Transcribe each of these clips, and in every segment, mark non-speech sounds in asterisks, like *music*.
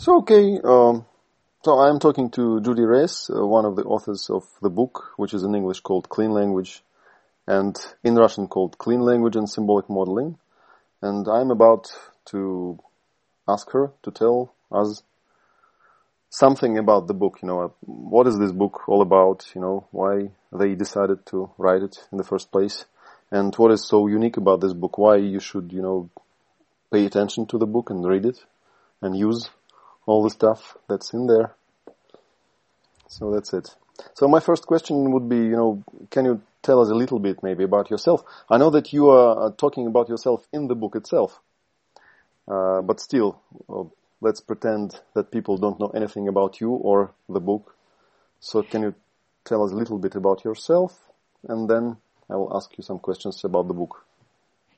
So, okay, um, so I'm talking to Judy Rees, uh, one of the authors of the book, which is in English called Clean Language and in Russian called Clean Language and Symbolic Modeling. And I'm about to ask her to tell us something about the book, you know, uh, what is this book all about, you know, why they decided to write it in the first place, and what is so unique about this book, why you should, you know, pay attention to the book and read it and use all the stuff that's in there. So that's it. So my first question would be, you know, can you tell us a little bit maybe about yourself? I know that you are talking about yourself in the book itself, uh, but still, well, let's pretend that people don't know anything about you or the book. So can you tell us a little bit about yourself and then I will ask you some questions about the book.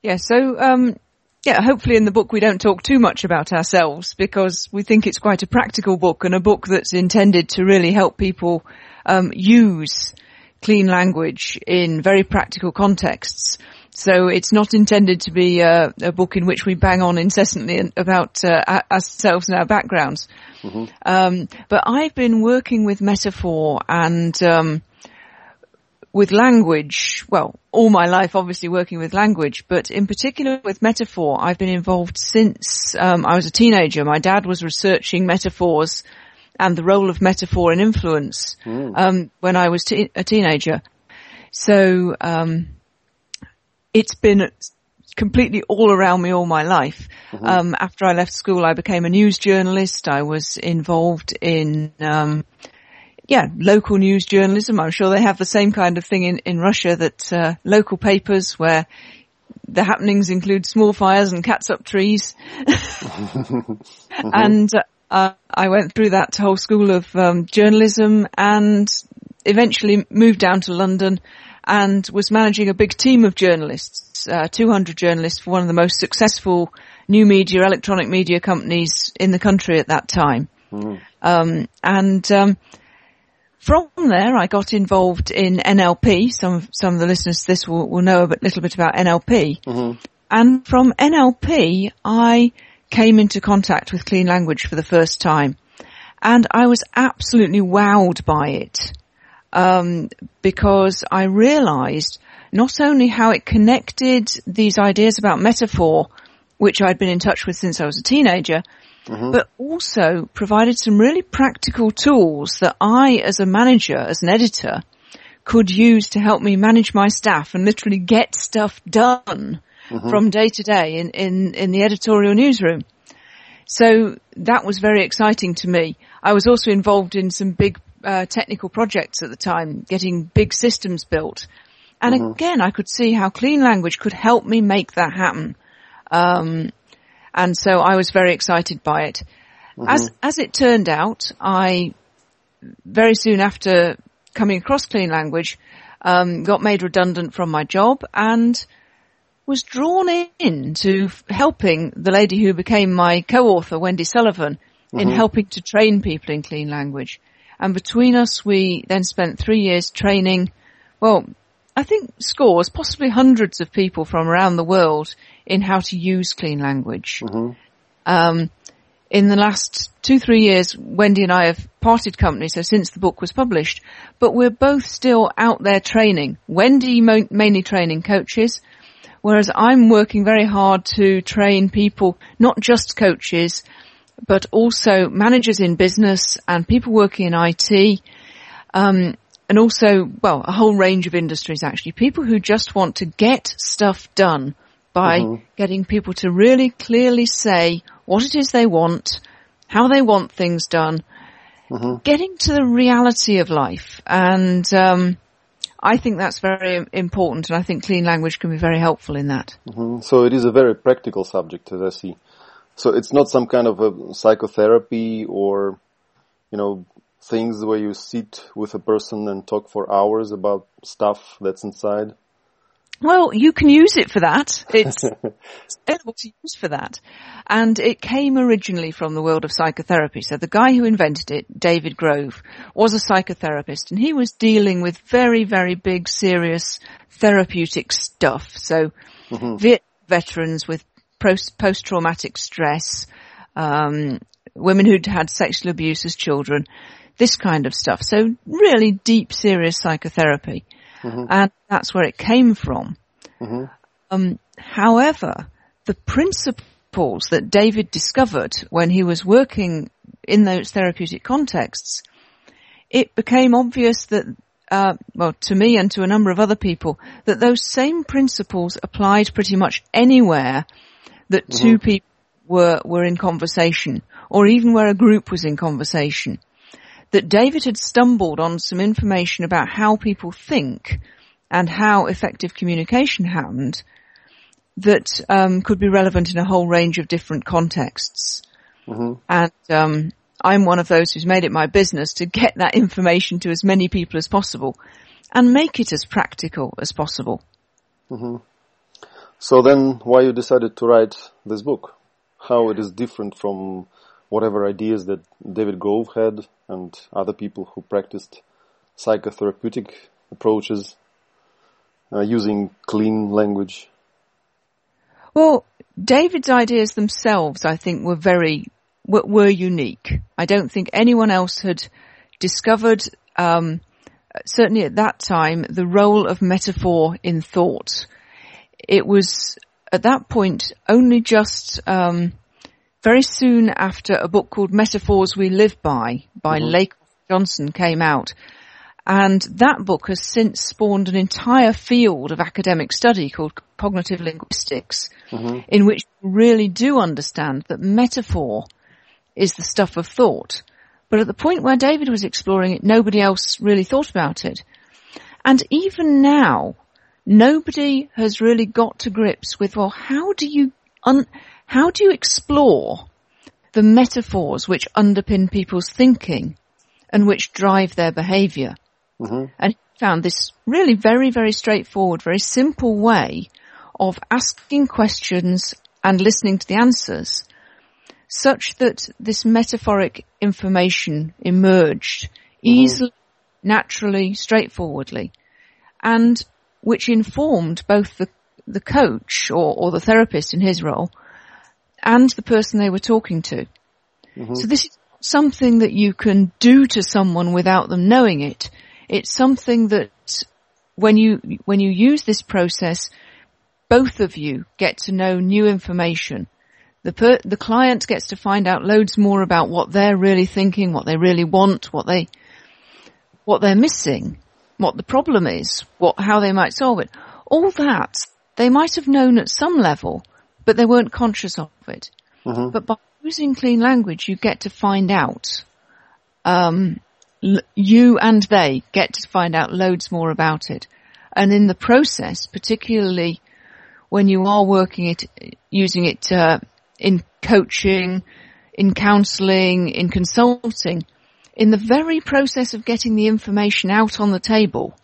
Yeah, so um, yeah, hopefully in the book we don't talk too much about ourselves because we think it's quite a practical book and a book that's intended to really help people um, use clean language in very practical contexts. So it's not intended to be a, a book in which we bang on incessantly about uh, ourselves and our backgrounds. Mm-hmm. Um, but I've been working with metaphor and um, with language, well, all my life obviously working with language, but in particular with metaphor, I've been involved since um, I was a teenager. My dad was researching metaphors and the role of metaphor and influence mm. um, when I was te- a teenager. So um, it's been completely all around me all my life. Mm-hmm. Um, after I left school, I became a news journalist. I was involved in um, yeah, local news journalism. I'm sure they have the same kind of thing in, in Russia that uh, local papers where the happenings include small fires and cats up trees. mm-hmm. *laughs* And uh, I went through that whole school of um, journalism and eventually moved down to London and was managing a big team of journalists, uh, 200 journalists for one of the most successful new media, electronic media companies in the country at that time. Mm. Um, and um, from there, I got involved in NLP. Some some of the listeners to this will, will know a bit, little bit about NLP. Mm-hmm. And from NLP, I came into contact with clean language for the first time, and I was absolutely wowed by it um, because I realised not only how it connected these ideas about metaphor, which I'd been in touch with since I was a teenager, Mm-hmm. but also provided some really practical tools that I, as a manager, as an editor, could use to help me manage my staff and literally get stuff done mm-hmm. from day to day in, in, in the editorial newsroom. So that was very exciting to me. I was also involved in some big uh, technical projects at the time, getting big systems built. And mm-hmm. again, I could see how clean language could help me make that happen. Um, and so I was very excited by it. Mm-hmm. As as it turned out, I very soon after coming across clean language, um, got made redundant from my job and was drawn in to helping the lady who became my co-author, Wendy Sullivan, mm-hmm. in helping to train people in clean language. And between us, we then spent three years training, well, I think scores, possibly hundreds of people from around the world in how to use clean language. Mm-hmm. Um, in the last two, three years, Wendy and I have parted company, so since the book was published, but we're both still out there training. Wendy mo- mainly training coaches, whereas I'm working very hard to train people, not just coaches, but also managers in business and people working in IT, um, and also, well, a whole range of industries actually. People who just want to get stuff done by mm-hmm. getting people to really clearly say what it is they want, how they want things done, mm-hmm. getting to the reality of life. And um, I think that's very important, and I think clean language can be very helpful in that. Mm-hmm. So it is a very practical subject, as I see. So it's not some kind of a psychotherapy or, you know, things where you sit with a person and talk for hours about stuff that's inside. Well, you can use it for that. It's *laughs* available to use for that. And it came originally from the world of psychotherapy. So the guy who invented it, David Grove, was a psychotherapist and he was dealing with very, very big, serious therapeutic stuff. So mm-hmm. veterans with post, post-traumatic stress, um, women who'd had sexual abuse as children, this kind of stuff. So really deep, serious psychotherapy. Mm-hmm. And that's where it came from. Mm-hmm. Um, however, the principles that David discovered when he was working in those therapeutic contexts, it became obvious that, uh, well, to me and to a number of other people, that those same principles applied pretty much anywhere that mm-hmm. two people were, were in conversation, or even where a group was in conversation. That David had stumbled on some information about how people think and how effective communication happened that um, could be relevant in a whole range of different contexts. Mm-hmm. And um, I'm one of those who's made it my business to get that information to as many people as possible and make it as practical as possible. Mm-hmm. So then, why you decided to write this book? How it is different from whatever ideas that David Grove had and other people who practiced psychotherapeutic approaches uh, using clean language? Well, David's ideas themselves, I think, were very were, were unique. I don't think anyone else had discovered, um, certainly at that time, the role of metaphor in thought. It was at that point only just um, very soon after a book called Metaphors We Live By by mm-hmm. Lake Johnson came out, and that book has since spawned an entire field of academic study called cognitive linguistics, mm-hmm. in which we really do understand that metaphor is the stuff of thought. But at the point where David was exploring it, nobody else really thought about it. And even now, nobody has really got to grips with, well, how do you, un- how do you explore the metaphors which underpin people's thinking and which drive their behavior? Mm-hmm. And he found this really very, very straightforward, very simple way of asking questions and listening to the answers such that this metaphoric information emerged mm-hmm. easily, naturally, straightforwardly, and which informed both the, the coach or, or the therapist in his role and the person they were talking to. Mm-hmm. So this is something that you can do to someone without them knowing it. It's something that when you, when you use this process, both of you get to know new information. The per, the client gets to find out loads more about what they're really thinking, what they really want, what they, what they're missing, what the problem is, what, how they might solve it. All that they might have known at some level, but they weren't conscious of it. Mm-hmm. But by using clean language, you get to find out, um, you and they get to find out loads more about it. And in the process, particularly when you are working it, using it uh, in coaching, in counselling, in consulting, in the very process of getting the information out on the table,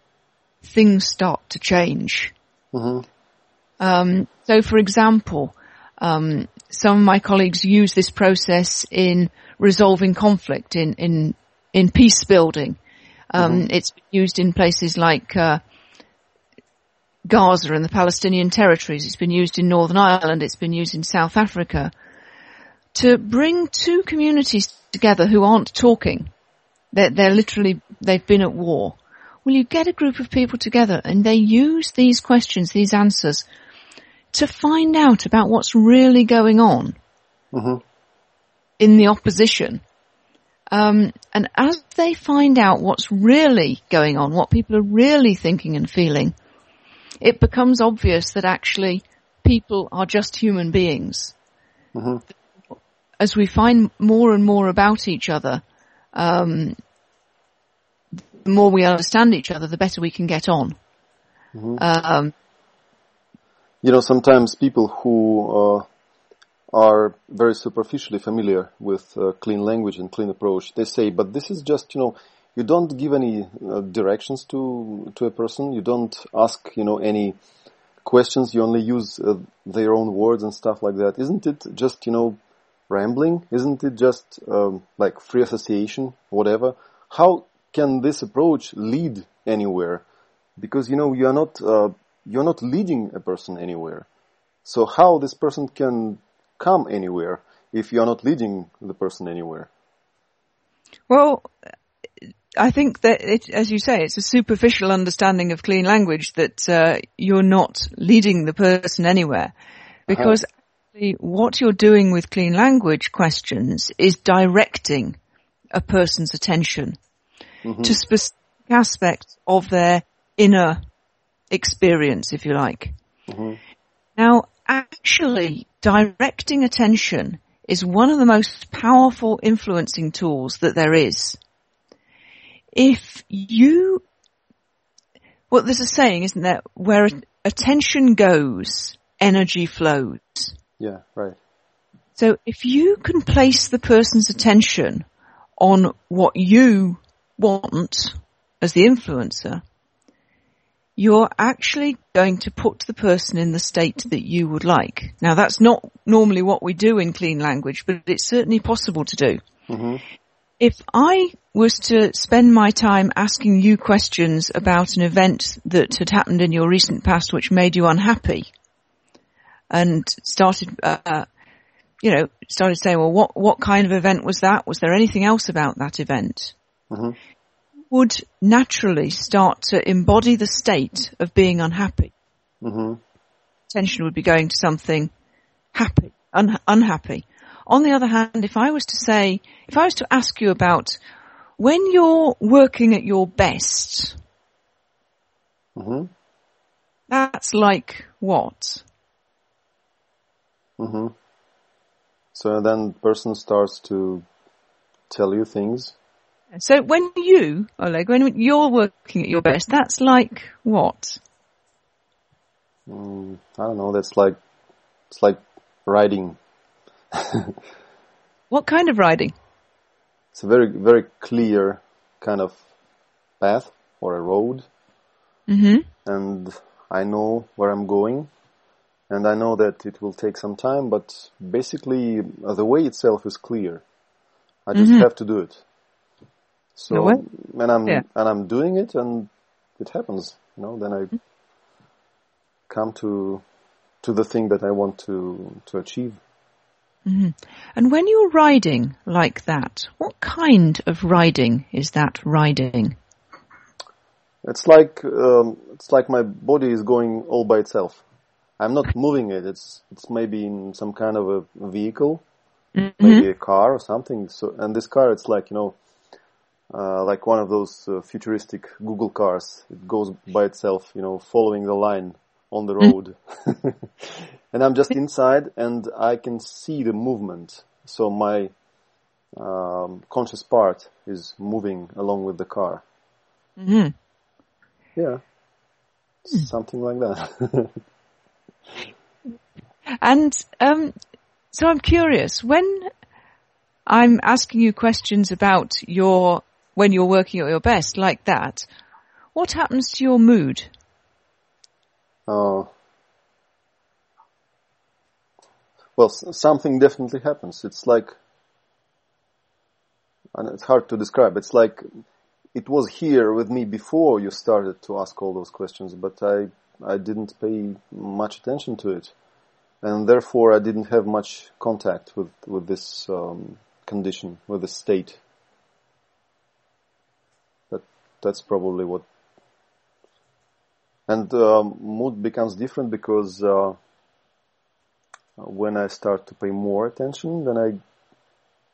things start to change. Mm-hmm. Um, so, for example, um, some of my colleagues use this process in resolving conflict, in in in peace building. Um, mm-hmm. It's used in places like uh, Gaza and the Palestinian territories. It's been used in Northern Ireland. It's been used in South Africa to bring two communities together who aren't talking. They're, they're literally, they've been at war. Well, you get a group of people together and they use these questions, these answers to find out about what's really going on mm-hmm. in the opposition. Um, and as they find out what's really going on, what people are really thinking and feeling, it becomes obvious that actually people are just human beings. Mm-hmm. As we find more and more about each other, um, the more we understand each other, the better we can get on. Mm-hmm. Um, you know, sometimes people who uh, are very superficially familiar with uh, clean language and clean approach, they say, but this is just, you know, you don't give any uh, directions to to a person. You don't ask, you know, any questions. You only use uh, their own words and stuff like that. Isn't it just, you know, rambling? Isn't it just um, like free association, whatever? How can this approach lead anywhere? Because you know you are not uh, you're not leading a person anywhere. So how this person can come anywhere if you're not leading the person anywhere? Well, I think that it, as you say, it's a superficial understanding of clean language that uh, you're not leading the person anywhere, because uh-huh. what you're doing with clean language questions is directing a person's attention mm-hmm. to specific aspects of their inner experience, if you like. Mm-hmm. Now, actually, directing attention is one of the most powerful influencing tools that there is. If you, well, there's a saying, isn't there, where attention goes, energy flows. Yeah, right. So if you can place the person's attention on what you want as the influencer, you're actually going to put the person in the state that you would like. Now that's not normally what we do in clean language, but it's certainly possible to do. Mm-hmm. If I was to spend my time asking you questions about an event that had happened in your recent past which made you unhappy and started, uh, you know, started saying, well, what, what kind of event was that? Was there anything else about that event? Mm-hmm would naturally start to embody the state of being unhappy. Mm-hmm. Attention would be going to something happy, un- unhappy. On the other hand, if I was to say, if I was to ask you about when you're working at your best, mm-hmm. that's like what? Mm-hmm. So then person starts to tell you things so when you, Oleg, when you're working at your best, that's like what? Mm, I don't know. That's like it's like riding. *laughs* what kind of riding? It's a very very clear kind of path or a road, mm-hmm. and I know where I'm going, and I know that it will take some time. But basically, the way itself is clear. I just mm-hmm. have to do it. So and I'm yeah. and I'm doing it, and it happens. You know, then I mm-hmm. come to to the thing that I want to to achieve. Mm-hmm. And when you're riding like that, what kind of riding is that riding? It's like um, it's like my body is going all by itself. I'm not *laughs* moving it. It's it's maybe in some kind of a vehicle, mm-hmm. maybe a car or something. So and this car, it's like you know uh, like one of those uh, futuristic Google cars. It goes by itself, you know, following the line on the mm. road. *laughs* and I'm just inside and I can see the movement. So my um, conscious part is moving along with the car. Mm-hmm. Yeah. Mm. Something like that. *laughs* and um, so I'm curious, when I'm asking you questions about your when you're working at your best like that, what happens to your mood? Oh. Well, something definitely happens. It's like, and it's hard to describe. It's like it was here with me before you started to ask all those questions, but I, I didn't pay much attention to it. And therefore I didn't have much contact with, with this, um, condition, with this state that's probably what. And uh, mood becomes different because uh, when I start to pay more attention, then I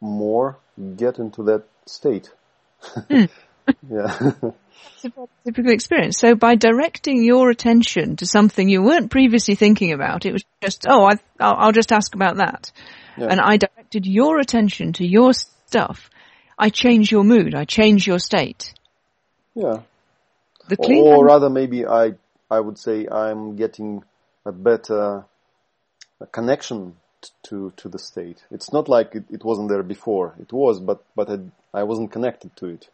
more get into that state. Mm. *laughs* yeah. typical experience. So by directing your attention to something you weren't previously thinking about, it was just, oh, I, will just ask about that. Yeah. And I directed your attention to your stuff. I change your mood. I change your state. Yeah. The clean or, or rather, maybe I I would say I'm getting a better connection to to the state. It's not like it, it wasn't there before. It was, but but I, I wasn't connected to it.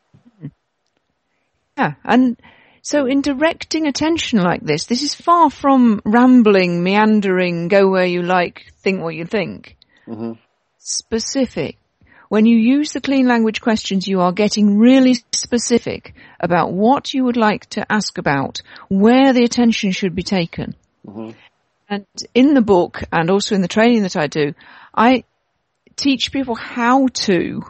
Yeah, and so in directing attention like this, this is far from rambling, meandering, go where you like, think what you think. Mm-hmm. Specific, when you use the clean language questions, you are getting really specific about what you would like to ask about, where the attention should be taken. Mm-hmm. And in the book and also in the training that I do, I teach people how to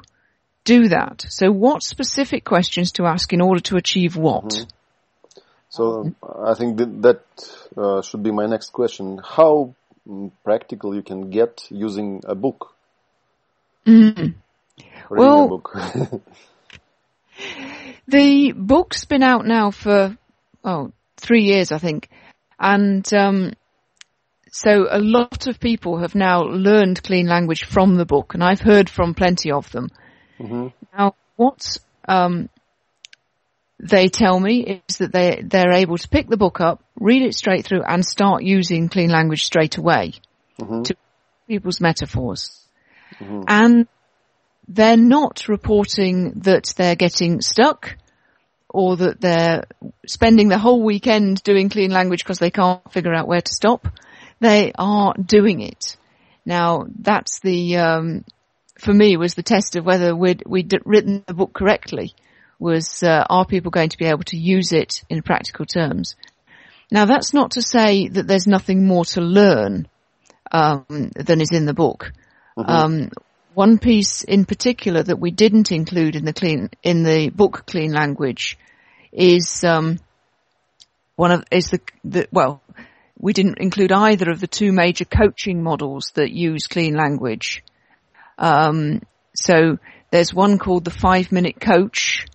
do that. So what specific questions to ask in order to achieve what? Mm-hmm. So I think that, that uh, should be my next question. How mm, practical you can get using a book? Well, a book. *laughs* the book's been out now for oh three years, I think, and um, so a lot of people have now learned clean language from the book, and I've heard from plenty of them. Mm-hmm. Now, what um, they tell me is that they they're able to pick the book up, read it straight through, and start using clean language straight away mm-hmm. to people's metaphors, mm-hmm. and they're not reporting that they're getting stuck or that they're spending the whole weekend doing clean language because they can't figure out where to stop. They are doing it. Now that's the, um, for me was the test of whether we'd, we'd written the book correctly was, uh, are people going to be able to use it in practical terms? Now that's not to say that there's nothing more to learn, um, than is in the book. Mm-hmm. Um, one piece in particular that we didn't include in the clean in the book Clean Language is um, one of is the, the well we didn't include either of the two major coaching models that use clean language. Um, so there's one called the five minute coach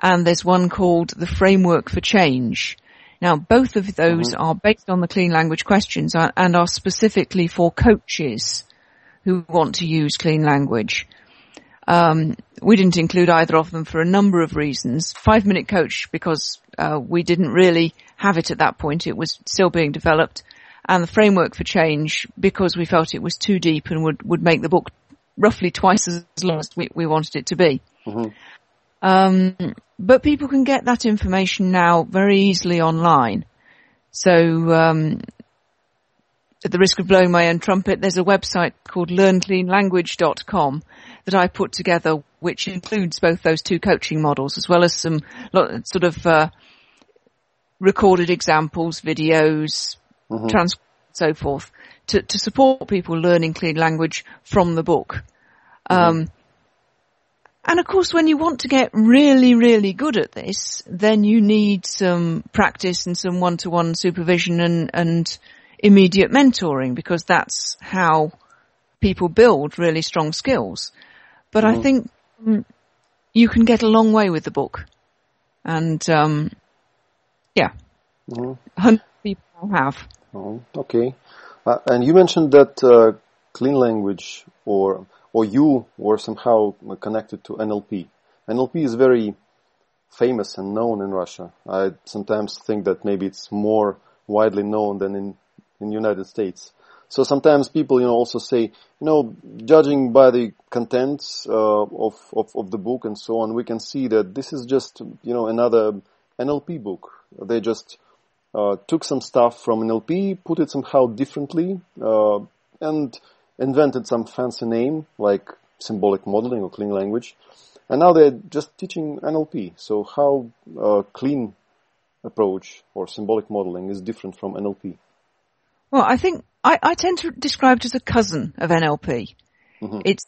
and there's one called the framework for change. Now both of those mm-hmm. are based on the clean language questions and are specifically for coaches who want to use clean language. Um, we didn't include either of them for a number of reasons. Five minute coach because uh, we didn't really have it at that point. It was still being developed. And the framework for change because we felt it was too deep and would, would make the book roughly twice as long as we, we wanted it to be. Mm-hmm. Um, but people can get that information now very easily online. So um, at the risk of blowing my own trumpet, there's a website called learncleanlanguage.com that I put together, which includes both those two coaching models as well as some sort of uh, recorded examples, videos, mm-hmm. transcripts, so forth, to, to support people learning clean language from the book. Mm-hmm. Um, and of course, when you want to get really, really good at this, then you need some practice and some one-to-one supervision and, and immediate mentoring because that's how people build really strong skills. But mm-hmm. I think um, you can get a long way with the book. And, um, yeah, mm-hmm. people have. Oh, okay. Uh, and you mentioned that uh, clean language or or you were somehow connected to NLP. NLP is very famous and known in Russia. I sometimes think that maybe it's more widely known than in in the United States. So sometimes people, you know, also say, you know, judging by the contents uh, of, of, of the book and so on, we can see that this is just, you know, another NLP book. They just uh, took some stuff from NLP, put it somehow differently, uh, and invented some fancy name like symbolic modeling or clean language. And now they're just teaching NLP. So how uh, clean approach or symbolic modeling is different from NLP? Well, I think I, I tend to describe it as a cousin of NLP. Mm-hmm. It's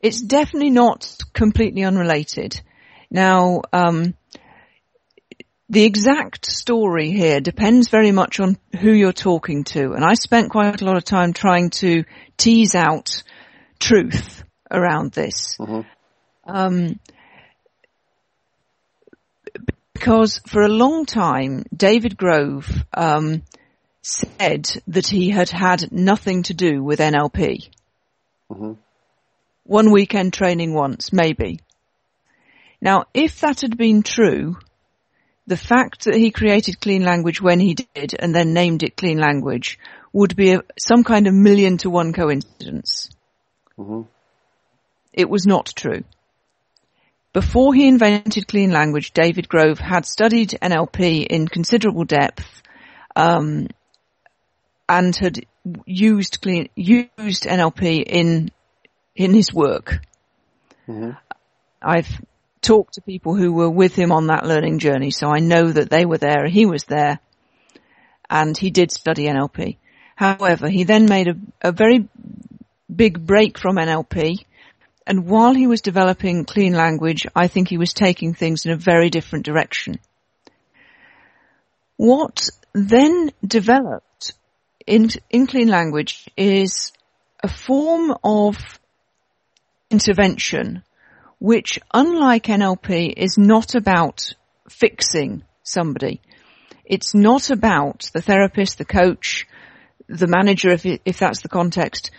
it's definitely not completely unrelated. Now, um, the exact story here depends very much on who you're talking to, and I spent quite a lot of time trying to tease out truth around this. Mm-hmm. Um, because for a long time, David Grove um, said that he had had nothing to do with NLP. Mm-hmm. One weekend training once, maybe. Now, if that had been true, the fact that he created Clean Language when he did and then named it Clean Language would be a, some kind of million to one coincidence. Mm-hmm. It was not true. Before he invented Clean Language, David Grove had studied NLP in considerable depth, um, and had used clean, used NLP in, in his work. Mm-hmm. I've talked to people who were with him on that learning journey, so I know that they were there, he was there, and he did study NLP. However, he then made a, a very big break from NLP. And while he was developing clean language, I think he was taking things in a very different direction. What then developed in, in clean language is a form of intervention which, unlike NLP, is not about fixing somebody. It's not about the therapist, the coach, the manager, if, it, if that's the context,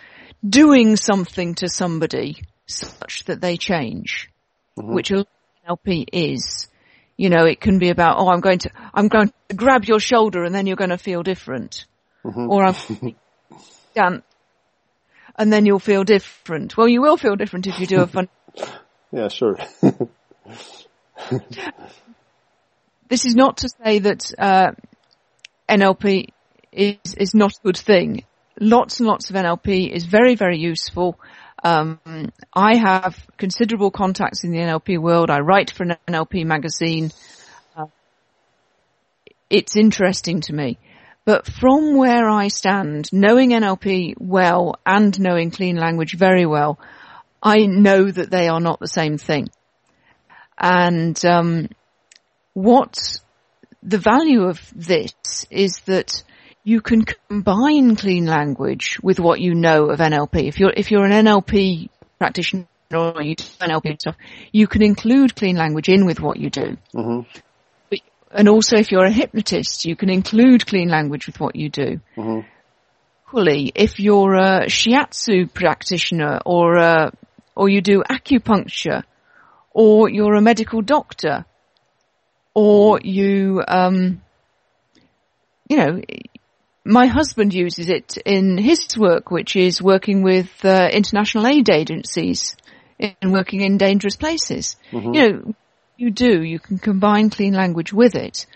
doing something to somebody such that they change, mm-hmm. which NLP is. You know, it can be about, oh, I'm going to, I'm going to grab your shoulder and then you're going to feel different. Mm-hmm. Or I'm *laughs* done and then you'll feel different. Well, you will feel different if you do a fun. *laughs* yeah, sure. *laughs* this is not to say that uh, NLP is is not a good thing. Lots and lots of NLP is very very useful. Um, I have considerable contacts in the NLP world. I write for an NLP magazine. Uh, it's interesting to me. But from where I stand, knowing NLP well and knowing clean language very well, I know that they are not the same thing. And um, what the value of this is that you can combine clean language with what you know of NLP. If you're if you're an NLP practitioner or you do NLP stuff, you can include clean language in with what you do. Mm-hmm. And also, if you're a hypnotist, you can include clean language with what you do. Mm-hmm. Equally, if you're a shiatsu practitioner or a, or you do acupuncture, or you're a medical doctor, or you, um, you know, my husband uses it in his work, which is working with uh, international aid agencies and working in dangerous places. Mm-hmm. You know, you do, you can combine clean language with it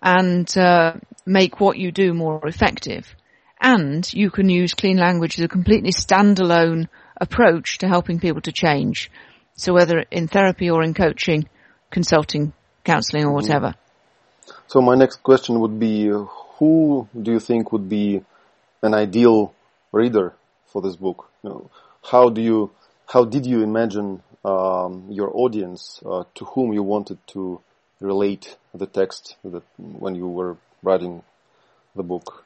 and uh, make what you do more effective. And you can use clean language as a completely standalone approach to helping people to change. So whether in therapy or in coaching, consulting, counseling or mm-hmm. whatever. So my next question would be, who do you think would be an ideal reader for this book? You know, how do you, how did you imagine um, your audience uh, to whom you wanted to relate the text that when you were writing the book?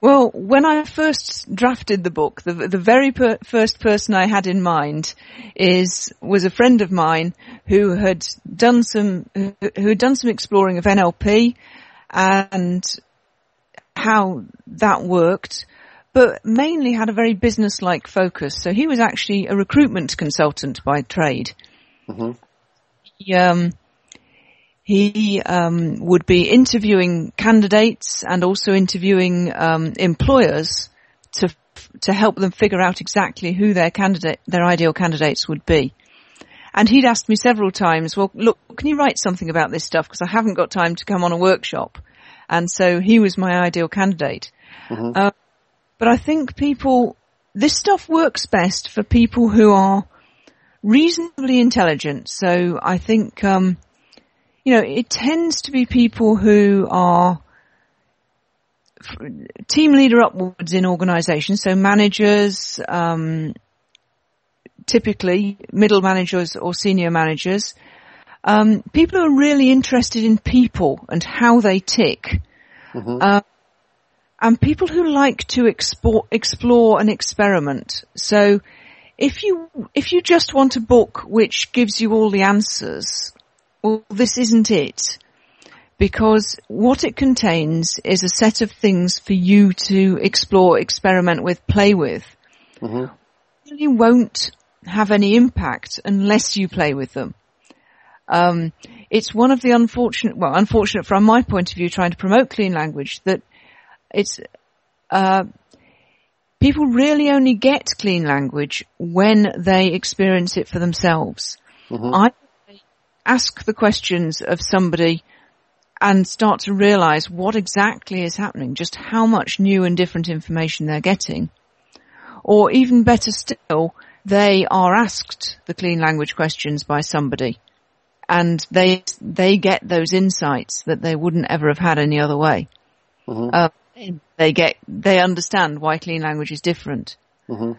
Well, when I first drafted the book, the, the very per- first person I had in mind is was a friend of mine who had done some who had done some exploring of NLP and how that worked, but mainly had a very business-like focus. So he was actually a recruitment consultant by trade. Mm-hmm. He, um, he um, would be interviewing candidates and also interviewing um, employers to to help them figure out exactly who their candidate, their ideal candidates would be. And he'd asked me several times, "Well, look, can you write something about this stuff? Because I haven't got time to come on a workshop." And so he was my ideal candidate. Mm-hmm. Uh, but I think people, this stuff works best for people who are reasonably intelligent. So I think, um, you know, it tends to be people who are team leader upwards in organizations, so managers, um, typically middle managers or senior managers. Um, people who are really interested in people and how they tick. Mm-hmm. Uh, and people who like to explore, explore and experiment. So if you, if you just want a book which gives you all the answers, well, this isn't it. Because what it contains is a set of things for you to explore, experiment with, play with. Mm-hmm. You won't have any impact unless you play with them. Um, it's one of the unfortunate, well, unfortunate from my point of view, trying to promote clean language that it's, uh, people really only get clean language when they experience it for themselves. Mm-hmm. I ask the questions of somebody and start to realize what exactly is happening, just how much new and different information they're getting. Or even better still, they are asked the clean language questions by somebody and they, they get those insights that they wouldn't ever have had any other way. Mm-hmm. Uh, they get, they understand why clean language is different. Mm-hmm.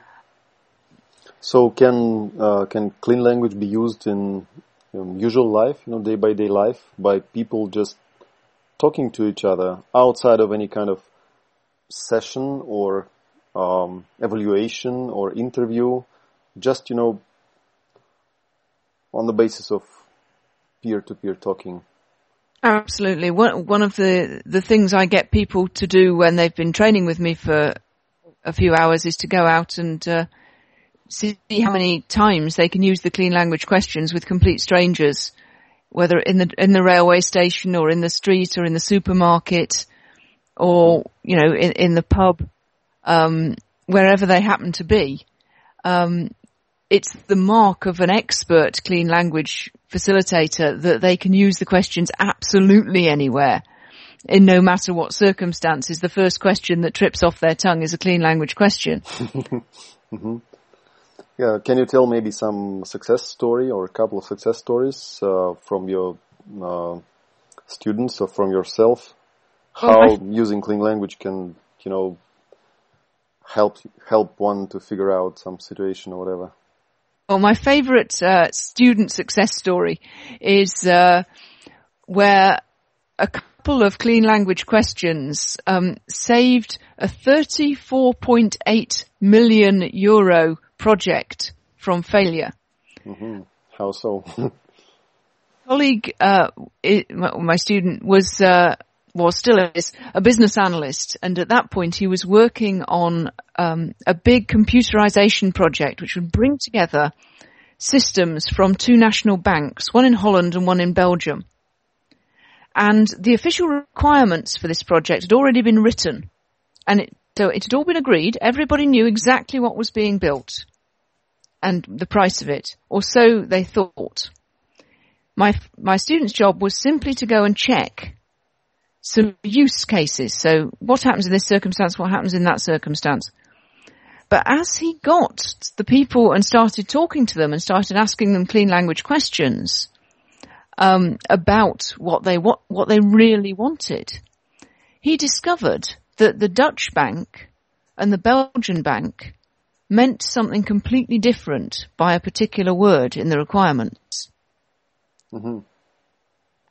So can uh, can clean language be used in um, usual life, you know, day by day life, by people just talking to each other outside of any kind of session or um, evaluation or interview, just you know, on the basis of peer-to-peer talking. Absolutely. One one of the the things I get people to do when they've been training with me for a few hours is to go out and uh, see how many times they can use the clean language questions with complete strangers, whether in the in the railway station or in the street or in the supermarket, or you know in, in the pub, um, wherever they happen to be. Um, it's the mark of an expert clean language facilitator that they can use the questions absolutely anywhere in no matter what circumstances. The first question that trips off their tongue is a clean language question. *laughs* mm-hmm. Yeah, can you tell maybe some success story or a couple of success stories uh, from your uh, students or from yourself? How well, using clean language can, you know, help help one to figure out some situation or whatever? Well, my favourite uh, student success story is uh, where a couple of clean language questions um, saved a 34.8 million euro project from failure. Mm-hmm. How so? *laughs* colleague, uh, it, my student was uh, was still is a business analyst, and at that point he was working on um, a big computerization project, which would bring together systems from two national banks, one in Holland and one in Belgium. And the official requirements for this project had already been written, and it, so it had all been agreed. Everybody knew exactly what was being built and the price of it, or so they thought. My my student's job was simply to go and check some use cases. So what happens in this circumstance? What happens in that circumstance? But as he got the people and started talking to them and started asking them clean language questions um, about what they what what they really wanted, he discovered that the Dutch bank and the Belgian bank meant something completely different by a particular word in the requirements. Mm-hmm.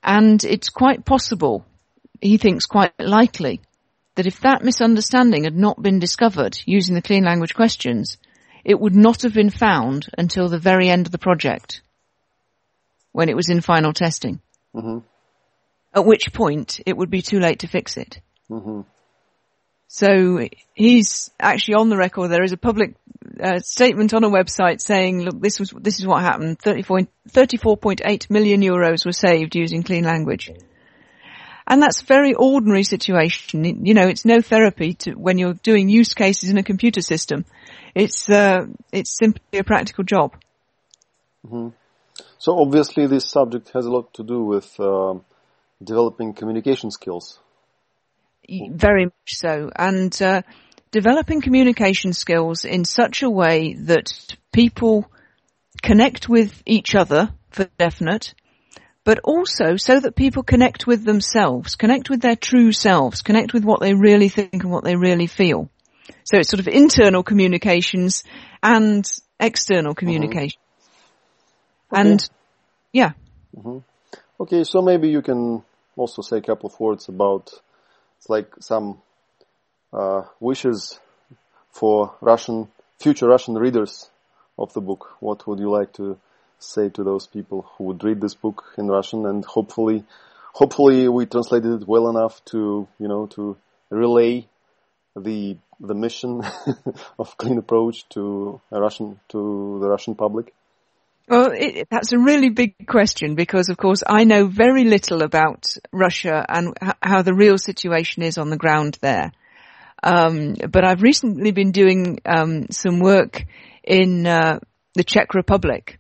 And it's quite possible he thinks quite likely that if that misunderstanding had not been discovered using the clean language questions, it would not have been found until the very end of the project, when it was in final testing. Mm-hmm. At which point it would be too late to fix it. Mm-hmm. So he's actually on the record. There is a public uh, statement on a website saying, "Look, this was this is what happened. 34.8 million euros were saved using clean language." And that's a very ordinary situation. You know, it's no therapy to, when you're doing use cases in a computer system. It's, uh, it's simply a practical job. Mm-hmm. So obviously this subject has a lot to do with um, developing communication skills. Very much so. And uh, developing communication skills in such a way that people connect with each other for definite, but also so that people connect with themselves, connect with their true selves, connect with what they really think and what they really feel. So it's sort of internal communications and external mm-hmm. communication. Mm-hmm. Okay. And yeah. Mm-hmm. Okay, so maybe you can also say a couple of words about it's like some uh, wishes for Russian future Russian readers of the book. What would you like to say to those people who would read this book in Russian and hopefully, hopefully we translated it well enough to, you know, to relay the, the mission *laughs* of Clean Approach to a Russian, to the Russian public? Well, it, that's a really big question because, of course, I know very little about Russia and how the real situation is on the ground there. Um, but I've recently been doing um, some work in uh, the Czech Republic,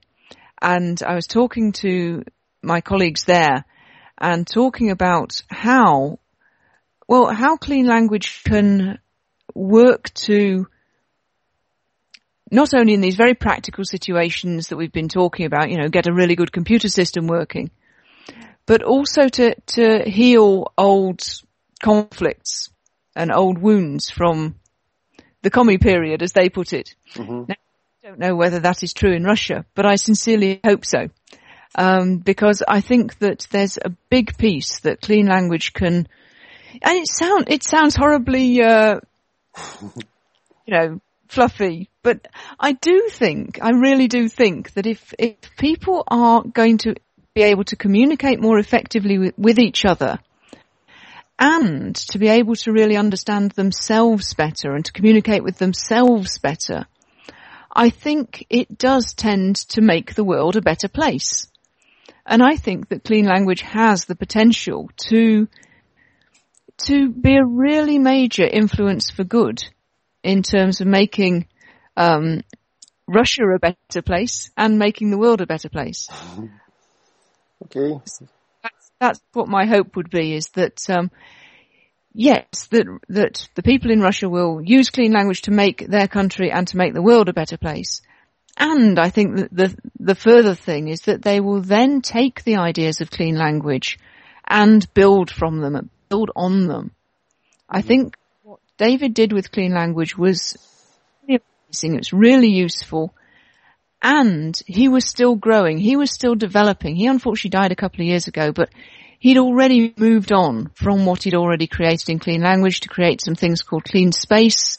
and I was talking to my colleagues there and talking about how, well, how clean language can work to not only in these very practical situations that we've been talking about, you know, get a really good computer system working, but also to, to heal old conflicts and old wounds from the commie period, as they put it. Mm-hmm. Now, don't know whether that is true in Russia, but I sincerely hope so. Um, because I think that there's a big piece that clean language can, and it sound, it sounds horribly, uh, you know, fluffy, but I do think, I really do think that if, if people are going to be able to communicate more effectively with, with each other, and to be able to really understand themselves better and to communicate with themselves better, I think it does tend to make the world a better place. And I think that clean language has the potential to, to be a really major influence for good in terms of making, um, Russia a better place and making the world a better place. Okay. That's, that's what my hope would be is that, um, yes, that, that the people in Russia will use clean language to make their country and to make the world a better place. And I think that the, the further thing is that they will then take the ideas of clean language and build from them, build on them. I mm. think what David did with clean language was really amazing. It was really useful. And he was still growing. He was still developing. He unfortunately died a couple of years ago, but he'd already moved on from what he'd already created in clean language to create some things called clean space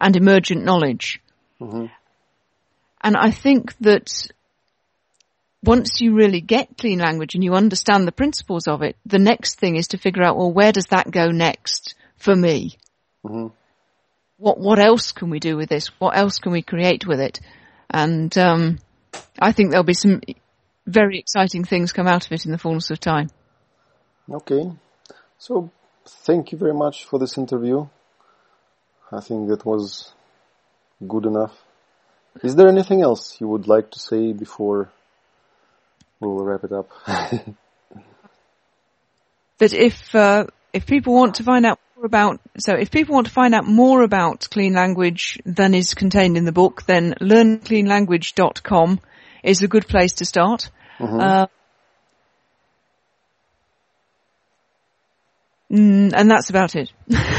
and emergent knowledge. Mm-hmm. And I think that once you really get clean language and you understand the principles of it, the next thing is to figure out, well, where does that go next for me? Mm-hmm. What, what else can we do with this? What else can we create with it? And, um, I think there'll be some very exciting things come out of it in the fullness of time. Okay. So, thank you very much for this interview. I think that was good enough. Is there anything else you would like to say before we'll wrap it up? *laughs* that if uh, if people want to find out more about so if people want to find out more about clean language than is contained in the book, then learncleanlanguage.com is a good place to start. Mm-hmm. Uh, Mm, and that's about it. *laughs*